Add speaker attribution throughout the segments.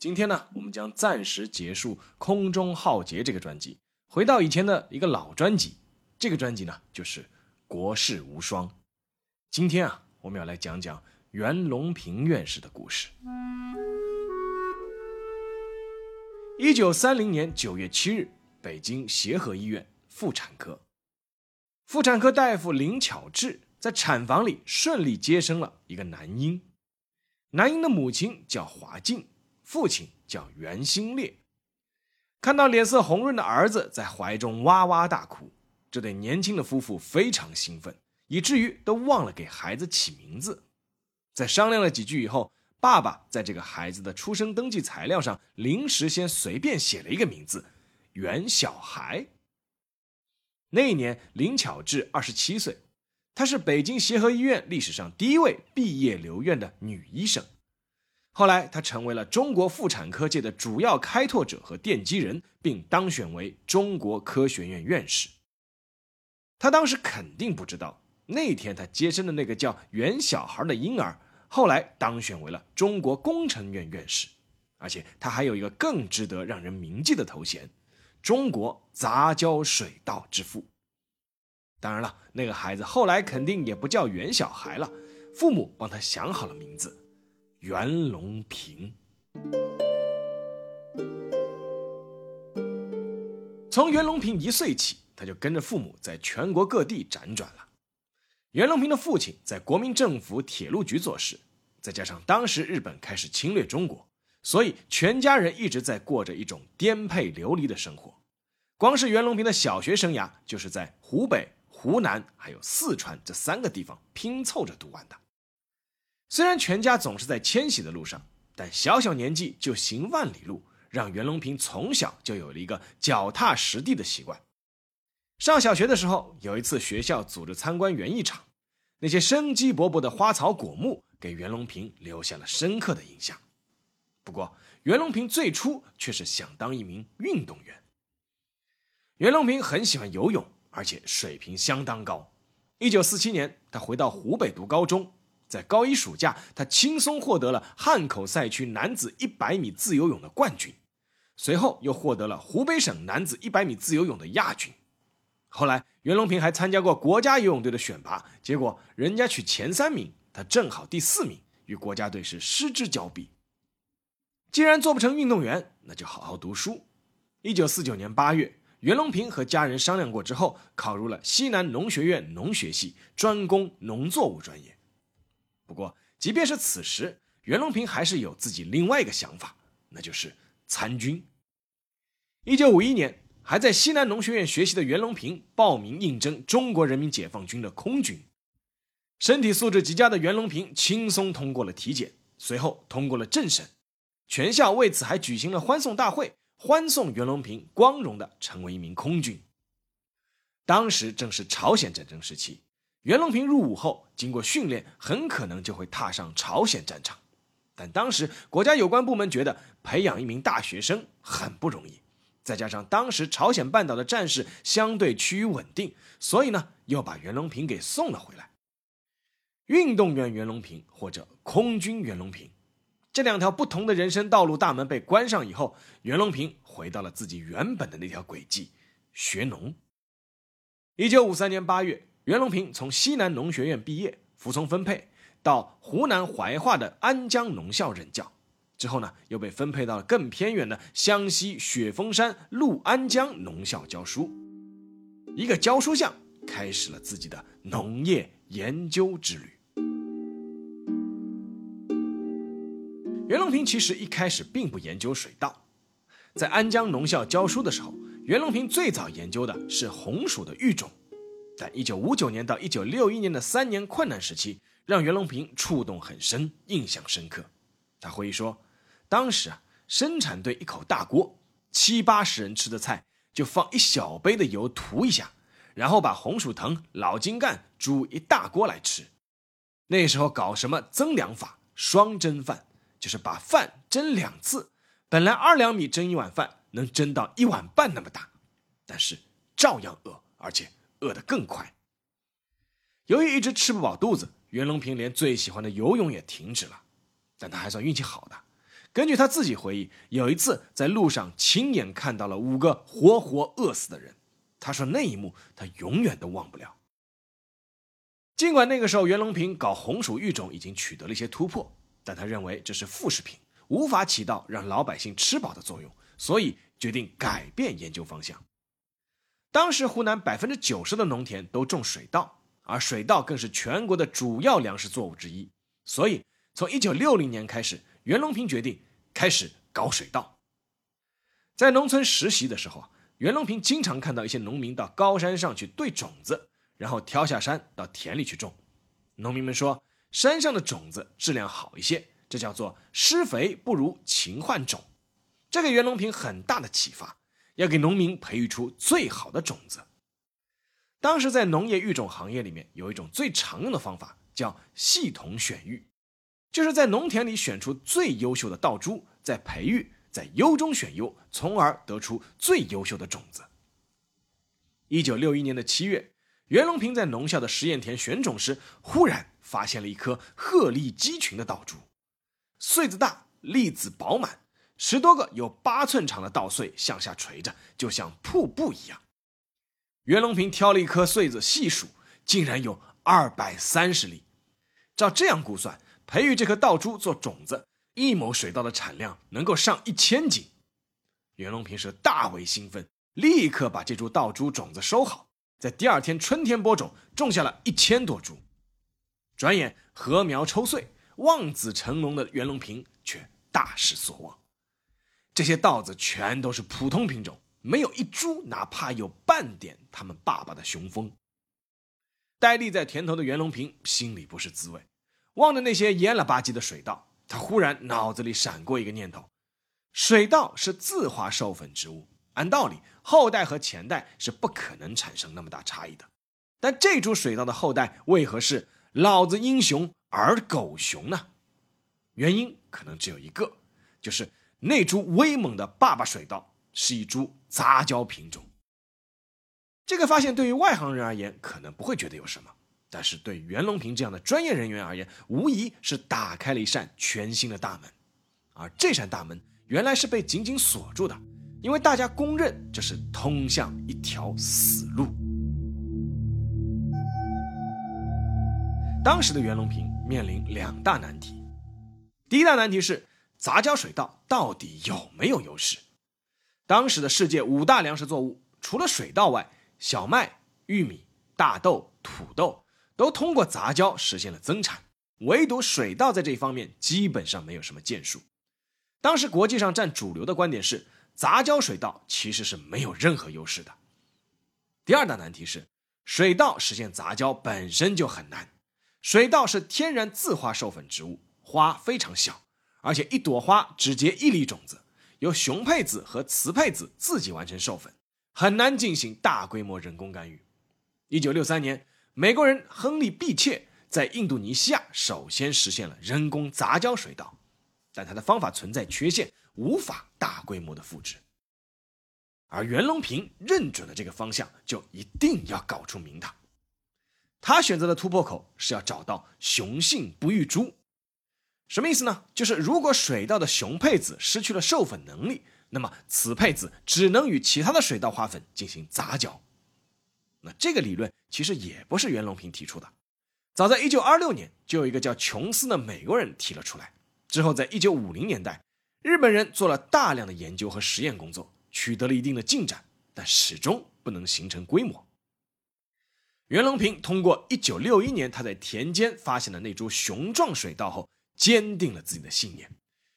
Speaker 1: 今天呢，我们将暂时结束《空中浩劫》这个专辑，回到以前的一个老专辑。这个专辑呢，就是《国士无双》。今天啊，我们要来讲讲袁隆平院士的故事。一九三零年九月七日，北京协和医院妇产科，妇产科大夫林巧稚在产房里顺利接生了一个男婴。男婴的母亲叫华静。父亲叫袁兴烈，看到脸色红润的儿子在怀中哇哇大哭，这对年轻的夫妇非常兴奋，以至于都忘了给孩子起名字。在商量了几句以后，爸爸在这个孩子的出生登记材料上临时先随便写了一个名字——袁小孩。那一年，林巧稚二十七岁，她是北京协和医院历史上第一位毕业留院的女医生。后来，他成为了中国妇产科界的主要开拓者和奠基人，并当选为中国科学院院士。他当时肯定不知道，那天他接生的那个叫袁小孩的婴儿，后来当选为了中国工程院院士，而且他还有一个更值得让人铭记的头衔——中国杂交水稻之父。当然了，那个孩子后来肯定也不叫袁小孩了，父母帮他想好了名字。袁隆平，从袁隆平一岁起，他就跟着父母在全国各地辗转了。袁隆平的父亲在国民政府铁路局做事，再加上当时日本开始侵略中国，所以全家人一直在过着一种颠沛流离的生活。光是袁隆平的小学生涯，就是在湖北、湖南还有四川这三个地方拼凑着读完的。虽然全家总是在迁徙的路上，但小小年纪就行万里路，让袁隆平从小就有了一个脚踏实地的习惯。上小学的时候，有一次学校组织参观园艺场，那些生机勃勃的花草果木给袁隆平留下了深刻的印象。不过，袁隆平最初却是想当一名运动员。袁隆平很喜欢游泳，而且水平相当高。一九四七年，他回到湖北读高中。在高一暑假，他轻松获得了汉口赛区男子一百米自由泳的冠军，随后又获得了湖北省男子一百米自由泳的亚军。后来，袁隆平还参加过国家游泳队的选拔，结果人家取前三名，他正好第四名，与国家队是失之交臂。既然做不成运动员，那就好好读书。一九四九年八月，袁隆平和家人商量过之后，考入了西南农学院农学系，专攻农作物专业。不过，即便是此时，袁隆平还是有自己另外一个想法，那就是参军。一九五一年，还在西南农学院学习的袁隆平报名应征中国人民解放军的空军。身体素质极佳的袁隆平轻松通过了体检，随后通过了政审，全校为此还举行了欢送大会，欢送袁隆平光荣的成为一名空军。当时正是朝鲜战争时期。袁隆平入伍后，经过训练，很可能就会踏上朝鲜战场。但当时国家有关部门觉得培养一名大学生很不容易，再加上当时朝鲜半岛的战事相对趋于稳定，所以呢，又把袁隆平给送了回来。运动员袁隆平或者空军袁隆平，这两条不同的人生道路大门被关上以后，袁隆平回到了自己原本的那条轨迹——学农。一九五三年八月。袁隆平从西南农学院毕业，服从分配到湖南怀化的安江农校任教。之后呢，又被分配到了更偏远的湘西雪峰山陆安江农校教书。一个教书匠开始了自己的农业研究之旅。袁隆平其实一开始并不研究水稻，在安江农校教书的时候，袁隆平最早研究的是红薯的育种。但一九五九年到一九六一年的三年困难时期，让袁隆平触动很深，印象深刻。他回忆说，当时啊，生产队一口大锅，七八十人吃的菜就放一小杯的油涂一下，然后把红薯藤、老金干煮一大锅来吃。那时候搞什么增粮法、双蒸饭，就是把饭蒸两次，本来二两米蒸一碗饭能蒸到一碗半那么大，但是照样饿，而且饿得更快。由于一直吃不饱肚子，袁隆平连最喜欢的游泳也停止了。但他还算运气好的，根据他自己回忆，有一次在路上亲眼看到了五个活活饿死的人。他说那一幕他永远都忘不了。尽管那个时候袁隆平搞红薯育种已经取得了一些突破，但他认为这是副食品，无法起到让老百姓吃饱的作用，所以决定改变研究方向。当时湖南百分之九十的农田都种水稻，而水稻更是全国的主要粮食作物之一，所以。从一九六零年开始，袁隆平决定开始搞水稻。在农村实习的时候啊，袁隆平经常看到一些农民到高山上去兑种子，然后挑下山到田里去种。农民们说，山上的种子质量好一些，这叫做施肥不如勤换种。这给袁隆平很大的启发，要给农民培育出最好的种子。当时在农业育种行业里面，有一种最常用的方法，叫系统选育。就是在农田里选出最优秀的稻株，再培育，在优中选优，从而得出最优秀的种子。一九六一年的七月，袁隆平在农校的实验田选种时，忽然发现了一颗鹤立鸡群的稻株，穗子大，粒子饱满，十多个有八寸长的稻穗向下垂着，就像瀑布一样。袁隆平挑了一颗穗子细数，竟然有二百三十粒。照这样估算。培育这颗稻株做种子，一亩水稻的产量能够上一千斤。袁隆平是大为兴奋，立刻把这株稻株种子收好，在第二天春天播种，种下了一千多株。转眼禾苗抽穗，望子成龙的袁隆平却大失所望。这些稻子全都是普通品种，没有一株哪怕有半点他们爸爸的雄风。呆立在田头的袁隆平心里不是滋味。望着那些蔫了吧唧的水稻，他忽然脑子里闪过一个念头：水稻是自花授粉植物，按道理后代和前代是不可能产生那么大差异的。但这株水稻的后代为何是老子英雄儿狗熊呢？原因可能只有一个，就是那株威猛的爸爸水稻是一株杂交品种。这个发现对于外行人而言，可能不会觉得有什么。但是对袁隆平这样的专业人员而言，无疑是打开了一扇全新的大门，而这扇大门原来是被紧紧锁住的，因为大家公认这是通向一条死路。当时的袁隆平面临两大难题，第一大难题是杂交水稻到底有没有优势？当时的世界五大粮食作物，除了水稻外，小麦、玉米、大豆、土豆。都通过杂交实现了增产，唯独水稻在这一方面基本上没有什么建树。当时国际上占主流的观点是，杂交水稻其实是没有任何优势的。第二大难题是，水稻实现杂交本身就很难。水稻是天然自花授粉植物，花非常小，而且一朵花只结一粒种子，由雄配子和雌配子自己完成授粉，很难进行大规模人工干预。一九六三年。美国人亨利·毕切在印度尼西亚首先实现了人工杂交水稻，但他的方法存在缺陷，无法大规模的复制。而袁隆平认准了这个方向，就一定要搞出名堂。他选择的突破口是要找到雄性不育株，什么意思呢？就是如果水稻的雄配子失去了授粉能力，那么雌配子只能与其他的水稻花粉进行杂交。那这个理论其实也不是袁隆平提出的，早在1926年就有一个叫琼斯的美国人提了出来。之后在1950年代，日本人做了大量的研究和实验工作，取得了一定的进展，但始终不能形成规模。袁隆平通过1961年他在田间发现的那株雄壮水稻后，坚定了自己的信念：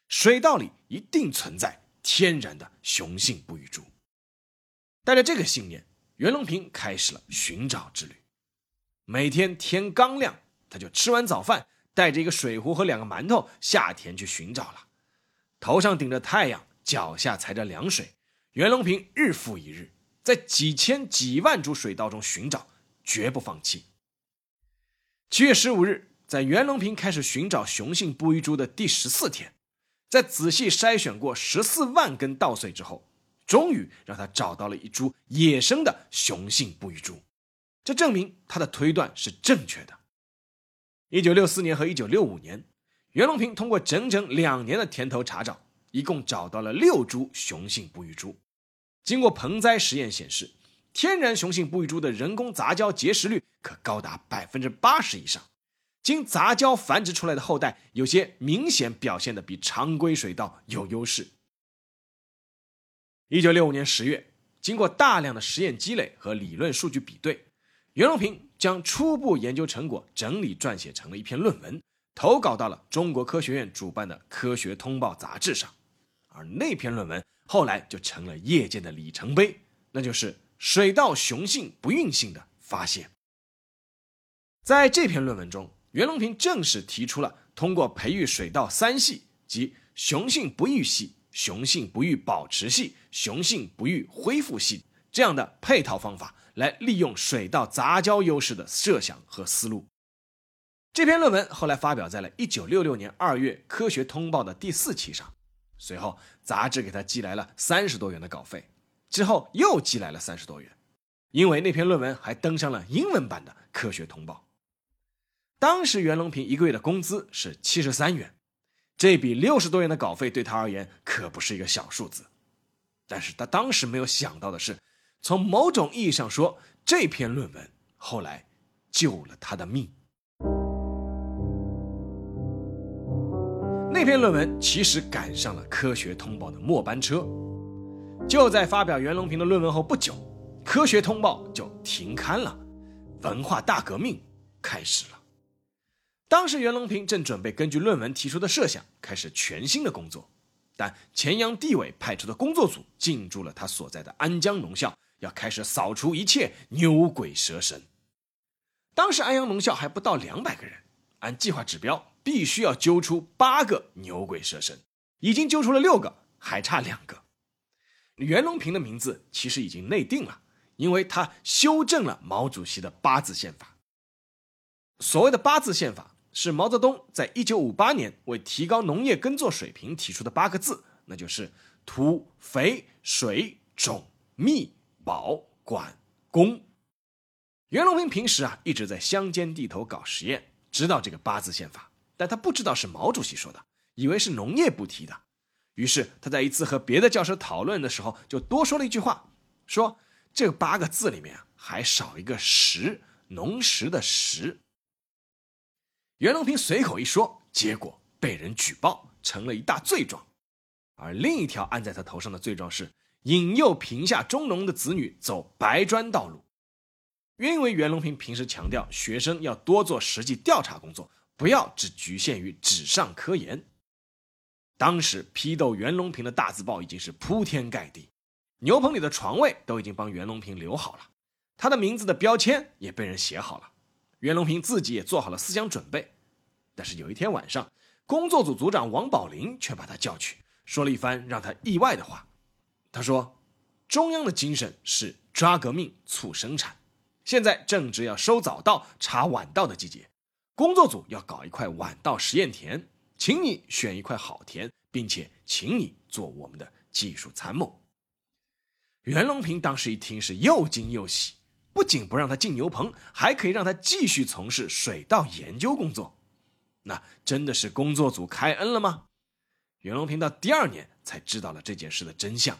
Speaker 1: 水稻里一定存在天然的雄性不育株。带着这个信念。袁隆平开始了寻找之旅。每天天刚亮，他就吃完早饭，带着一个水壶和两个馒头下田去寻找了。头上顶着太阳，脚下踩着凉水，袁隆平日复一日在几千几万株水稻中寻找，绝不放弃。七月十五日，在袁隆平开始寻找雄性不育株的第十四天，在仔细筛选过十四万根稻穗之后，终于让他找到了一株野生的雄性不育株，这证明他的推断是正确的。一九六四年和一九六五年，袁隆平通过整整两年的田头查找，一共找到了六株雄性不育株。经过盆栽实验显示，天然雄性不育株的人工杂交结实率可高达百分之八十以上，经杂交繁殖出来的后代有些明显表现的比常规水稻有优势。一九六五年十月，经过大量的实验积累和理论数据比对，袁隆平。将初步研究成果整理撰写成了一篇论文，投稿到了中国科学院主办的《科学通报》杂志上，而那篇论文后来就成了业界的里程碑，那就是水稻雄性不孕性的发现。在这篇论文中，袁隆平正式提出了通过培育水稻三系，即雄性不育系、雄性不育保持系、雄性不育恢复系这样的配套方法。来利用水稻杂交优势的设想和思路。这篇论文后来发表在了1966年2月《科学通报》的第四期上。随后，杂志给他寄来了三十多元的稿费，之后又寄来了三十多元，因为那篇论文还登上了英文版的《科学通报》。当时袁隆平一个月的工资是七十三元，这笔六十多元的稿费对他而言可不是一个小数字。但是他当时没有想到的是。从某种意义上说，这篇论文后来救了他的命。那篇论文其实赶上了《科学通报》的末班车，就在发表袁隆平的论文后不久，《科学通报》就停刊了，文化大革命开始了。当时袁隆平正准备根据论文提出的设想开始全新的工作，但前阳地委派出的工作组进驻了他所在的安江农校。要开始扫除一切牛鬼蛇神。当时安阳农校还不到两百个人，按计划指标，必须要揪出八个牛鬼蛇神，已经揪出了六个，还差两个。袁隆平的名字其实已经内定了，因为他修正了毛主席的八字宪法。所谓的八字宪法，是毛泽东在一九五八年为提高农业耕作水平提出的八个字，那就是土、肥、水、种、密。保管工，袁隆平平时啊一直在乡间地头搞实验，知道这个八字宪法，但他不知道是毛主席说的，以为是农业部提的。于是他在一次和别的教授讨论的时候，就多说了一句话，说这八个字里面还少一个实，农时的实。袁隆平随口一说，结果被人举报，成了一大罪状。而另一条按在他头上的罪状是。引诱贫下中农的子女走白砖道路，因为袁隆平平时强调学生要多做实际调查工作，不要只局限于纸上科研。当时批斗袁隆平的大字报已经是铺天盖地，牛棚里的床位都已经帮袁隆平留好了，他的名字的标签也被人写好了，袁隆平自己也做好了思想准备。但是有一天晚上，工作组组长王宝林却把他叫去，说了一番让他意外的话。他说：“中央的精神是抓革命促生产，现在正值要收早稻、查晚稻的季节，工作组要搞一块晚稻实验田，请你选一块好田，并且请你做我们的技术参谋。”袁隆平当时一听是又惊又喜，不仅不让他进牛棚，还可以让他继续从事水稻研究工作，那真的是工作组开恩了吗？袁隆平到第二年才知道了这件事的真相。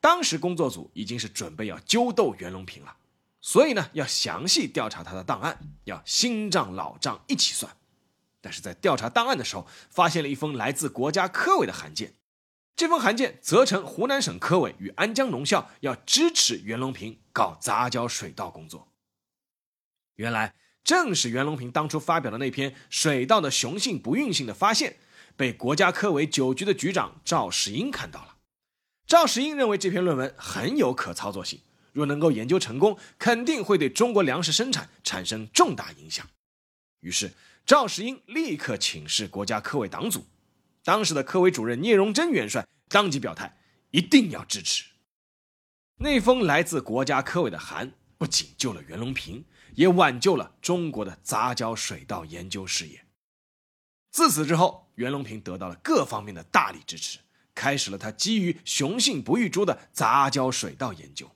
Speaker 1: 当时工作组已经是准备要揪斗袁隆平了，所以呢要详细调查他的档案，要新账老账一起算。但是在调查档案的时候，发现了一封来自国家科委的函件，这封函件责成湖南省科委与安江农校要支持袁隆平搞杂交水稻工作。原来正是袁隆平当初发表的那篇水稻的雄性不孕性的发现，被国家科委九局的局长赵世英看到了。赵石英认为这篇论文很有可操作性，若能够研究成功，肯定会对中国粮食生产产生重大影响。于是，赵石英立刻请示国家科委党组，当时的科委主任聂荣臻元帅当即表态，一定要支持。那封来自国家科委的函，不仅救了袁隆平，也挽救了中国的杂交水稻研究事业。自此之后，袁隆平得到了各方面的大力支持，开始了他基于雄性不育株的杂交水稻研究。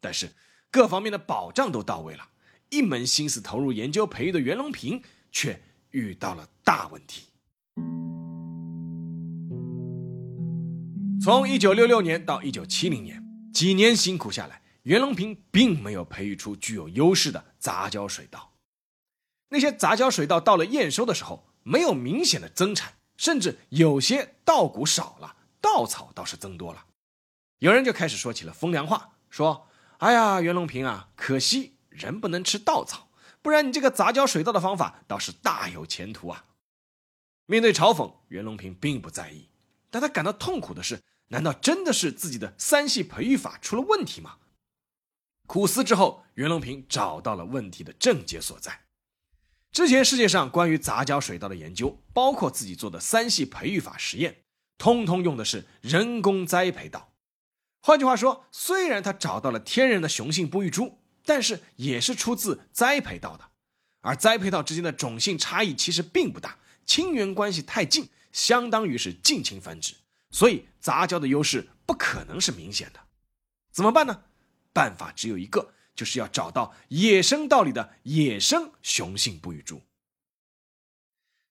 Speaker 1: 但是，各方面的保障都到位了，一门心思投入研究培育的袁隆平却遇到了大问题。从一九六六年到一九七零年，几年辛苦下来，袁隆平并没有培育出具有优势的杂交水稻。那些杂交水稻到了验收的时候，没有明显的增产，甚至有些稻谷少了，稻草倒是增多了。有人就开始说起了风凉话，说：“哎呀，袁隆平啊，可惜人不能吃稻草，不然你这个杂交水稻的方法倒是大有前途啊。”面对嘲讽，袁隆平并不在意，但他感到痛苦的是。难道真的是自己的三系培育法出了问题吗？苦思之后，袁隆平找到了问题的症结所在。之前世界上关于杂交水稻的研究，包括自己做的三系培育法实验，通通用的是人工栽培稻。换句话说，虽然他找到了天然的雄性不育株，但是也是出自栽培稻的。而栽培稻之间的种性差异其实并不大，亲缘关系太近，相当于是近亲繁殖。所以杂交的优势不可能是明显的，怎么办呢？办法只有一个，就是要找到野生稻里的野生雄性不育株。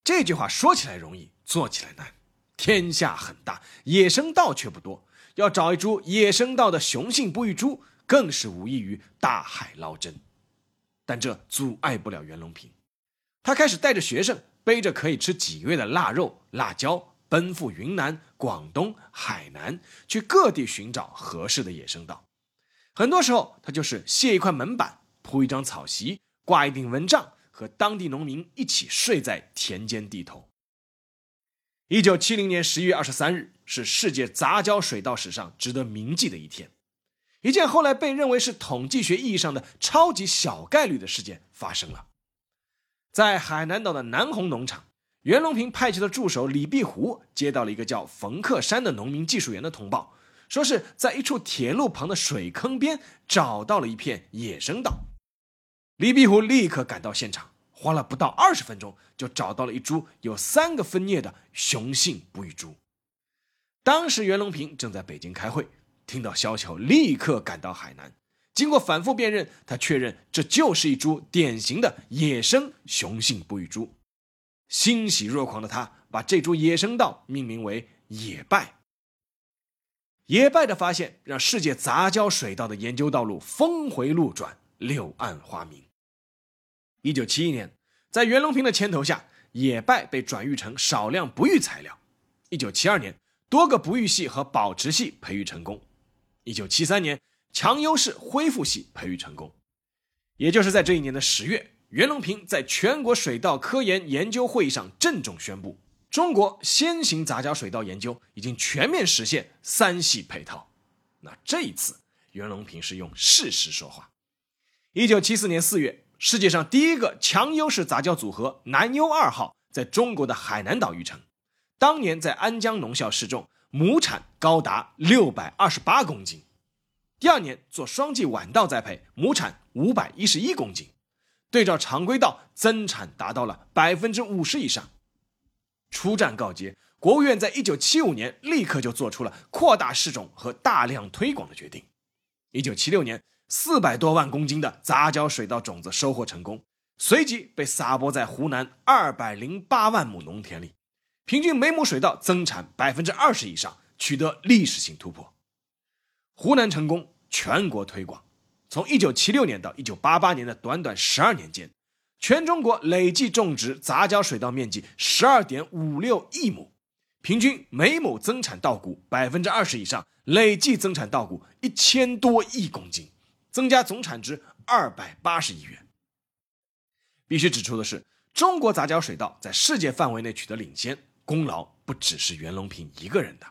Speaker 1: 这句话说起来容易，做起来难。天下很大，野生稻却不多，要找一株野生稻的雄性不育株，更是无异于大海捞针。但这阻碍不了袁隆平，他开始带着学生，背着可以吃几个月的腊肉、辣椒。奔赴云南、广东、海南，去各地寻找合适的野生稻。很多时候，他就是卸一块门板，铺一张草席，挂一顶蚊帐，和当地农民一起睡在田间地头。一九七零年十一月二十三日，是世界杂交水稻史上值得铭记的一天。一件后来被认为是统计学意义上的超级小概率的事件发生了，在海南岛的南红农场。袁隆平派去的助手李碧湖接到了一个叫冯克山的农民技术员的通报，说是在一处铁路旁的水坑边找到了一片野生稻。李碧湖立刻赶到现场，花了不到二十分钟就找到了一株有三个分叶的雄性不育株。当时袁隆平正在北京开会，听到消息后立刻赶到海南，经过反复辨认，他确认这就是一株典型的野生雄性不育株。欣喜若狂的他，把这株野生稻命名为“野败”。野败的发现让世界杂交水稻的研究道路峰回路转，柳暗花明。一九七一年，在袁隆平的牵头下，野败被转育成少量不育材料。一九七二年，多个不育系和保持系培育成功。一九七三年，强优势恢复系培育成功。也就是在这一年的十月。袁隆平在全国水稻科研研究会议上郑重宣布，中国先行杂交水稻研究已经全面实现三系配套。那这一次，袁隆平是用事实说话。一九七四年四月，世界上第一个强优势杂交组合南优二号在中国的海南岛育成，当年在安江农校试种，亩产高达六百二十八公斤。第二年做双季晚稻栽培，亩产五百一十一公斤。对照常规稻，增产达到了百分之五十以上。初战告捷，国务院在一九七五年立刻就做出了扩大试种和大量推广的决定。一九七六年，四百多万公斤的杂交水稻种子收获成功，随即被撒播在湖南二百零八万亩农田里，平均每亩水稻增产百分之二十以上，取得历史性突破。湖南成功，全国推广。从一九七六年到一九八八年的短短十二年间，全中国累计种植杂交水稻面积十二点五六亿亩，平均每亩增产稻谷百分之二十以上，累计增产稻谷一千多亿公斤，增加总产值二百八十亿元。必须指出的是，中国杂交水稻在世界范围内取得领先，功劳不只是袁隆平一个人的。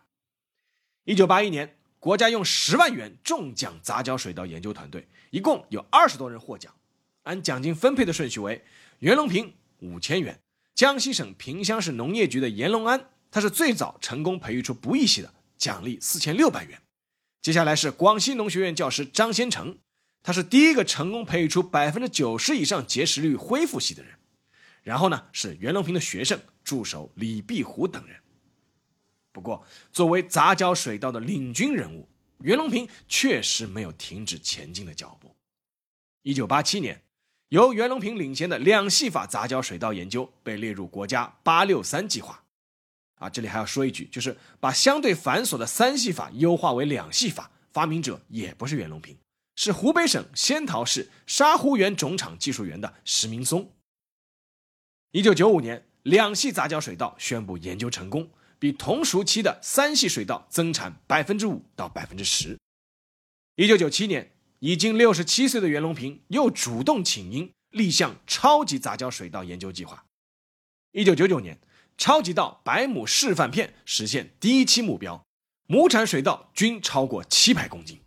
Speaker 1: 一九八一年。国家用十万元重奖杂交水稻研究团队，一共有二十多人获奖。按奖金分配的顺序为：袁隆平五千元，江西省萍乡市农业局的严龙安他是最早成功培育出不义系的，奖励四千六百元。接下来是广西农学院教师张先成，他是第一个成功培育出百分之九十以上结识率恢复系的人。然后呢，是袁隆平的学生、助手李碧湖等人。不过，作为杂交水稻的领军人物，袁隆平确实没有停止前进的脚步。一九八七年，由袁隆平领衔的两系法杂交水稻研究被列入国家“八六三”计划。啊，这里还要说一句，就是把相对繁琐的三系法优化为两系法，发明者也不是袁隆平，是湖北省仙桃市沙湖园种场技术员的石明松。一九九五年，两系杂交水稻宣布研究成功，比同熟期的三系水稻增产百分之五到百分之十。一九九七年，已经六十七岁的袁隆平又主动请缨，立项超级杂交水稻研究计划。一九九九年，超级稻百亩示范片实现第一期目标，亩产水稻均超过七百公斤。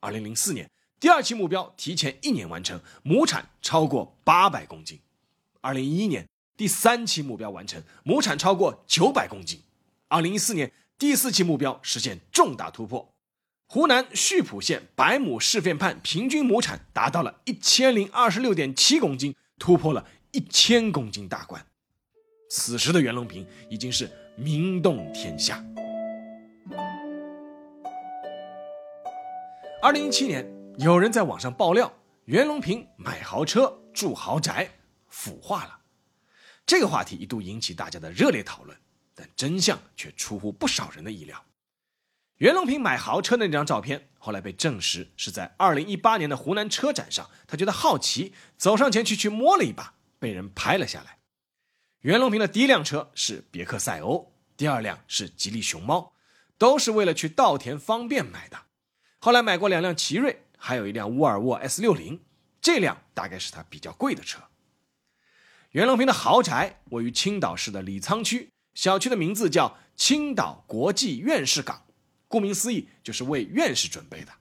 Speaker 1: 二零零四年，第二期目标提前一年完成，亩产超过八百公斤。二零一一年。第三期目标完成，亩产超过九百公斤。二零一四年第四期目标实现重大突破，湖南溆浦县百亩示范片平均亩产达到了一千零二十六点七公斤，突破了一千公斤大关。此时的袁隆平已经是名动天下。二零一七年，有人在网上爆料，袁隆平买豪车、住豪宅、腐化了。这个话题一度引起大家的热烈讨论，但真相却出乎不少人的意料。袁隆平买豪车的那张照片，后来被证实是在2018年的湖南车展上，他觉得好奇，走上前去去摸了一把，被人拍了下来。袁隆平的第一辆车是别克赛欧，第二辆是吉利熊猫，都是为了去稻田方便买的。后来买过两辆奇瑞，还有一辆沃尔沃 S60，这辆大概是他比较贵的车。袁隆平的豪宅位于青岛市的李沧区，小区的名字叫青岛国际院士港，顾名思义就是为院士准备的。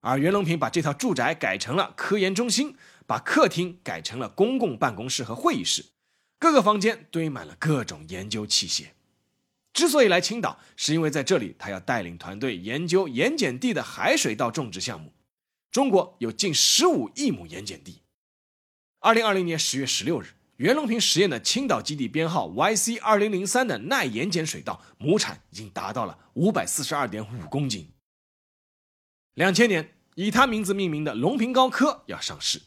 Speaker 1: 而袁隆平把这套住宅改成了科研中心，把客厅改成了公共办公室和会议室，各个房间堆满了各种研究器械。之所以来青岛，是因为在这里他要带领团队研究盐碱地的海水稻种植项目。中国有近十五亿亩盐碱地。二零二零年十月十六日。袁隆平实验的青岛基地编号 YC 二零零三的耐盐碱水稻亩产已经达到了五百四十二点五公斤。两千年，以他名字命名的隆平高科要上市，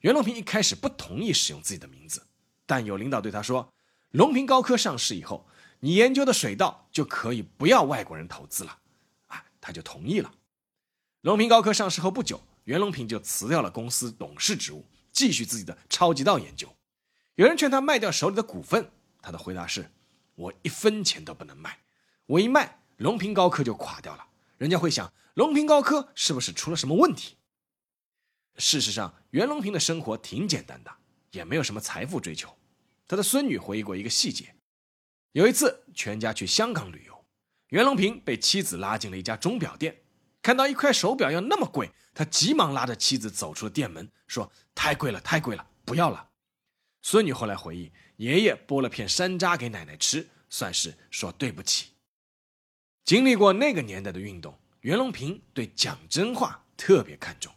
Speaker 1: 袁隆平一开始不同意使用自己的名字，但有领导对他说：“隆平高科上市以后，你研究的水稻就可以不要外国人投资了。”啊，他就同意了。隆平高科上市后不久，袁隆平就辞掉了公司董事职务，继续自己的超级稻研究。有人劝他卖掉手里的股份，他的回答是：“我一分钱都不能卖，我一卖，隆平高科就垮掉了。人家会想，隆平高科是不是出了什么问题？”事实上，袁隆平的生活挺简单的，也没有什么财富追求。他的孙女回忆过一个细节：有一次，全家去香港旅游，袁隆平被妻子拉进了一家钟表店，看到一块手表要那么贵，他急忙拉着妻子走出了店门，说：“太贵了，太贵了，不要了。”孙女后来回忆，爷爷剥了片山楂给奶奶吃，算是说对不起。经历过那个年代的运动，袁隆平对讲真话特别看重。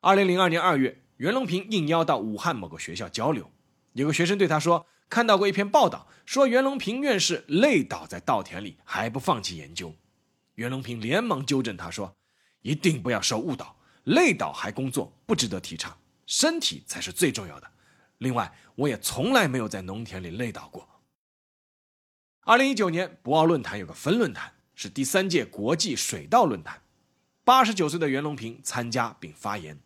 Speaker 1: 二零零二年二月，袁隆平应邀到武汉某个学校交流，有个学生对他说，看到过一篇报道，说袁隆平院士累倒在稻田里还不放弃研究。袁隆平连忙纠正他说，一定不要受误导，累倒还工作不值得提倡，身体才是最重要的。另外，我也从来没有在农田里累倒过。二零一九年博鳌论坛有个分论坛，是第三届国际水稻论坛。八十九岁的袁隆平参加并发言。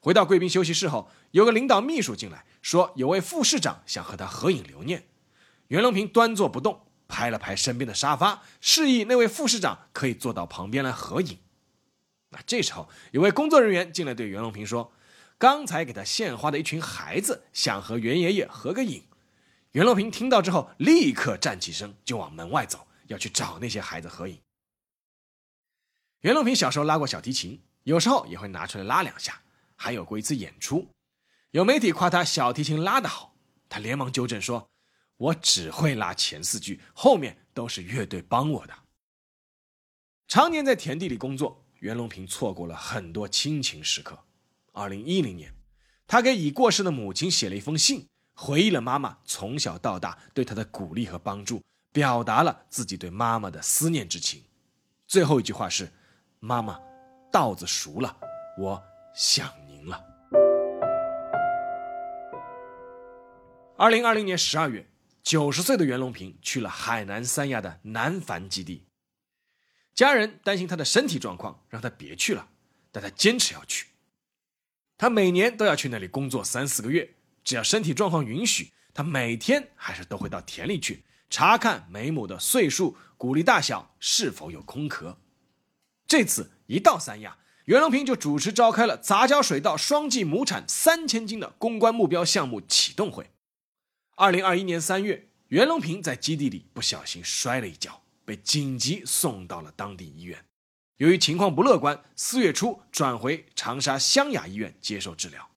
Speaker 1: 回到贵宾休息室后，有个领导秘书进来，说有位副市长想和他合影留念。袁隆平端坐不动，拍了拍身边的沙发，示意那位副市长可以坐到旁边来合影。那这时候，有位工作人员进来对袁隆平说。刚才给他献花的一群孩子想和袁爷爷合个影，袁隆平听到之后立刻站起身就往门外走，要去找那些孩子合影。袁隆平小时候拉过小提琴，有时候也会拿出来拉两下，还有过一次演出，有媒体夸他小提琴拉得好，他连忙纠正说：“我只会拉前四句，后面都是乐队帮我的。常年在田地里工作，袁隆平错过了很多亲情时刻。二零一零年，他给已过世的母亲写了一封信，回忆了妈妈从小到大对他的鼓励和帮助，表达了自己对妈妈的思念之情。最后一句话是：“妈妈，稻子熟了，我想您了。”二零二零年十二月，九十岁的袁隆平去了海南三亚的南繁基地。家人担心他的身体状况，让他别去了，但他坚持要去。他每年都要去那里工作三四个月，只要身体状况允许，他每天还是都会到田里去查看每亩的岁数、谷粒大小是否有空壳。这次一到三亚，袁隆平就主持召开了杂交水稻双季亩产三千斤的公关目标项目启动会。二零二一年三月，袁隆平在基地里不小心摔了一跤，被紧急送到了当地医院。由于情况不乐观，四月初转回长沙湘雅医院接受治疗。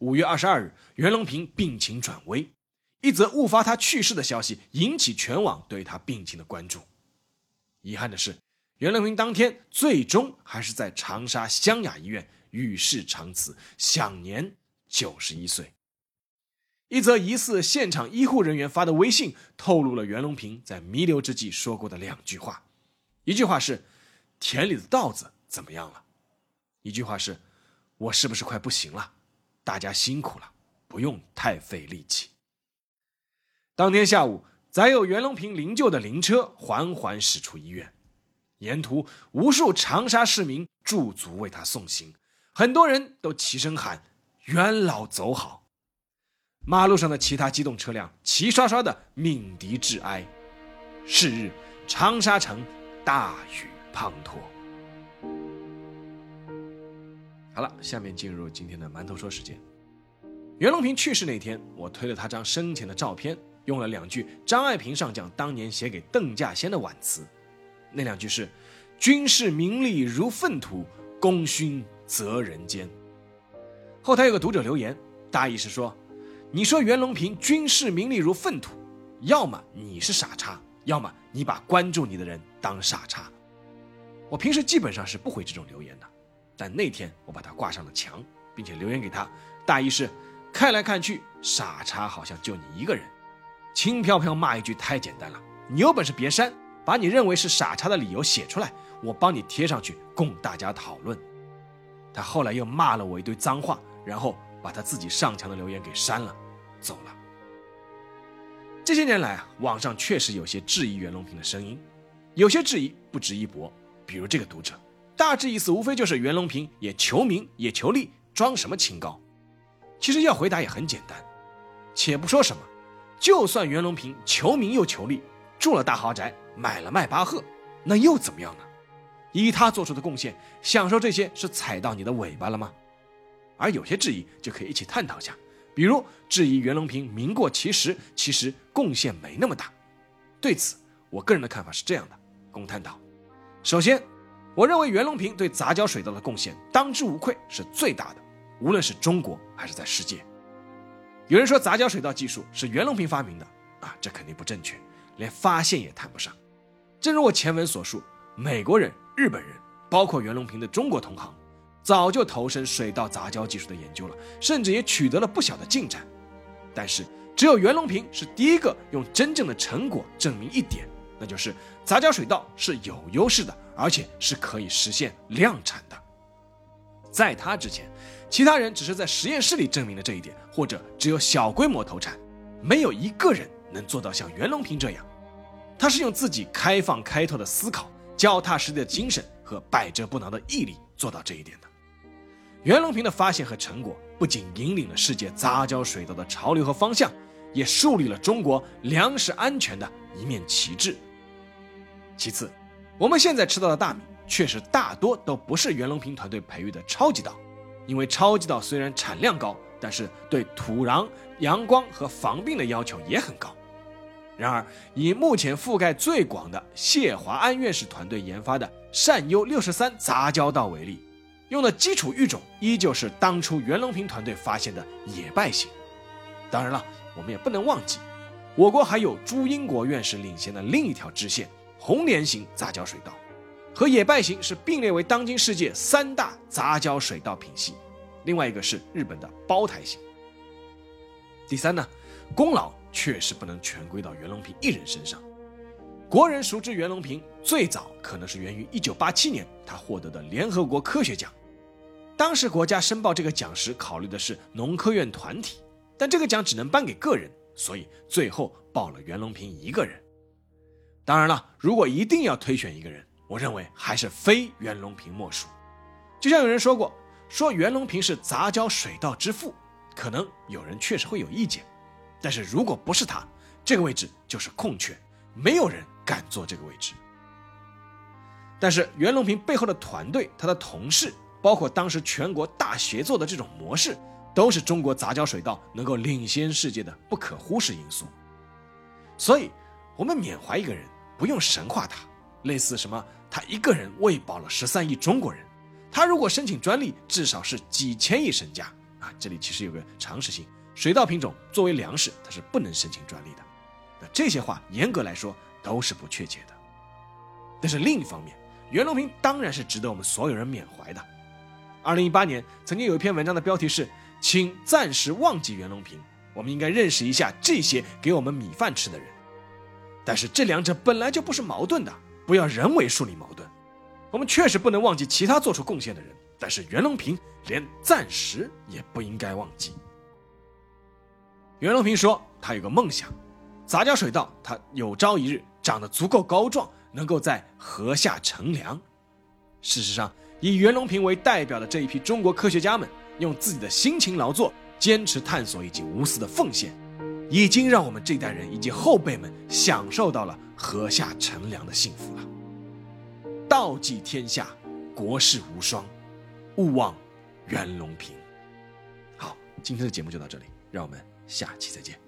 Speaker 1: 五月二十二日，袁隆平病情转危，一则误发他去世的消息引起全网对他病情的关注。遗憾的是，袁隆平当天最终还是在长沙湘雅医院与世长辞，享年九十一岁。一则疑似现场医护人员发的微信，透露了袁隆平在弥留之际说过的两句话。一句话是：“田里的稻子怎么样了？”一句话是：“我是不是快不行了？大家辛苦了，不用太费力气。”当天下午，载有袁隆平灵柩的灵车缓缓驶出医院，沿途无数长沙市民驻足为他送行，很多人都齐声喊：“袁老走好。”马路上的其他机动车辆齐刷刷的鸣笛致哀。是日，长沙城大雨滂沱。好了，下面进入今天的馒头说时间。袁隆平去世那天，我推了他张生前的照片，用了两句张爱萍上将当年写给邓稼先的挽词。那两句是：“军事名利如粪土，功勋泽人间。”后台有个读者留言，大意是说。你说袁隆平军事名利如粪土，要么你是傻叉，要么你把关注你的人当傻叉。我平时基本上是不回这种留言的，但那天我把它挂上了墙，并且留言给他，大意是：看来看去，傻叉好像就你一个人。轻飘飘骂一句太简单了，你有本事别删，把你认为是傻叉的理由写出来，我帮你贴上去供大家讨论。他后来又骂了我一堆脏话，然后把他自己上墙的留言给删了。走了。这些年来啊，网上确实有些质疑袁隆平的声音，有些质疑不值一驳。比如这个读者，大致意思无非就是袁隆平也求名也求利，装什么清高？其实要回答也很简单。且不说什么，就算袁隆平求名又求利，住了大豪宅，买了迈巴赫，那又怎么样呢？以他做出的贡献，享受这些是踩到你的尾巴了吗？而有些质疑就可以一起探讨下。比如质疑袁隆平名过其实，其实贡献没那么大。对此，我个人的看法是这样的，供探讨。首先，我认为袁隆平对杂交水稻的贡献当之无愧是最大的，无论是中国还是在世界。有人说杂交水稻技术是袁隆平发明的，啊，这肯定不正确，连发现也谈不上。正如我前文所述，美国人、日本人，包括袁隆平的中国同行。早就投身水稻杂交技术的研究了，甚至也取得了不小的进展。但是，只有袁隆平是第一个用真正的成果证明一点，那就是杂交水稻是有优势的，而且是可以实现量产的。在他之前，其他人只是在实验室里证明了这一点，或者只有小规模投产，没有一个人能做到像袁隆平这样。他是用自己开放开拓的思考、脚踏实地的精神和百折不挠的毅力做到这一点的。袁隆平的发现和成果不仅引领了世界杂交水稻的潮流和方向，也树立了中国粮食安全的一面旗帜。其次，我们现在吃到的大米确实大多都不是袁隆平团队培育的超级稻，因为超级稻虽然产量高，但是对土壤、阳光和防病的要求也很高。然而，以目前覆盖最广的谢华安院士团队研发的善优六十三杂交稻为例。用的基础育种依旧是当初袁隆平团队发现的野败型。当然了，我们也不能忘记，我国还有朱英国院士领衔的另一条支线——红莲型杂交水稻，和野败型是并列为当今世界三大杂交水稻品系。另外一个是日本的包台型。第三呢，功劳确实不能全归到袁隆平一人身上。国人熟知袁隆平，最早可能是源于1987年他获得的联合国科学奖。当时国家申报这个奖时，考虑的是农科院团体，但这个奖只能颁给个人，所以最后报了袁隆平一个人。当然了，如果一定要推选一个人，我认为还是非袁隆平莫属。就像有人说过，说袁隆平是杂交水稻之父，可能有人确实会有意见，但是如果不是他，这个位置就是空缺，没有人。敢坐这个位置，但是袁隆平背后的团队，他的同事，包括当时全国大协作的这种模式，都是中国杂交水稻能够领先世界的不可忽视因素。所以，我们缅怀一个人，不用神化他，类似什么他一个人喂饱了十三亿中国人，他如果申请专利，至少是几千亿身家啊！这里其实有个常识性，水稻品种作为粮食，它是不能申请专利的。那这些话，严格来说。都是不确切的，但是另一方面，袁隆平当然是值得我们所有人缅怀的。二零一八年曾经有一篇文章的标题是“请暂时忘记袁隆平，我们应该认识一下这些给我们米饭吃的人”。但是这两者本来就不是矛盾的，不要人为树立矛盾。我们确实不能忘记其他做出贡献的人，但是袁隆平连暂时也不应该忘记。袁隆平说他有个梦想，杂交水稻，他有朝一日。长得足够高壮，能够在河下乘凉。事实上，以袁隆平为代表的这一批中国科学家们，用自己的辛勤劳作、坚持探索以及无私的奉献，已经让我们这代人以及后辈们享受到了禾下乘凉的幸福了。道济天下，国士无双，勿忘袁隆平。好，今天的节目就到这里，让我们下期再见。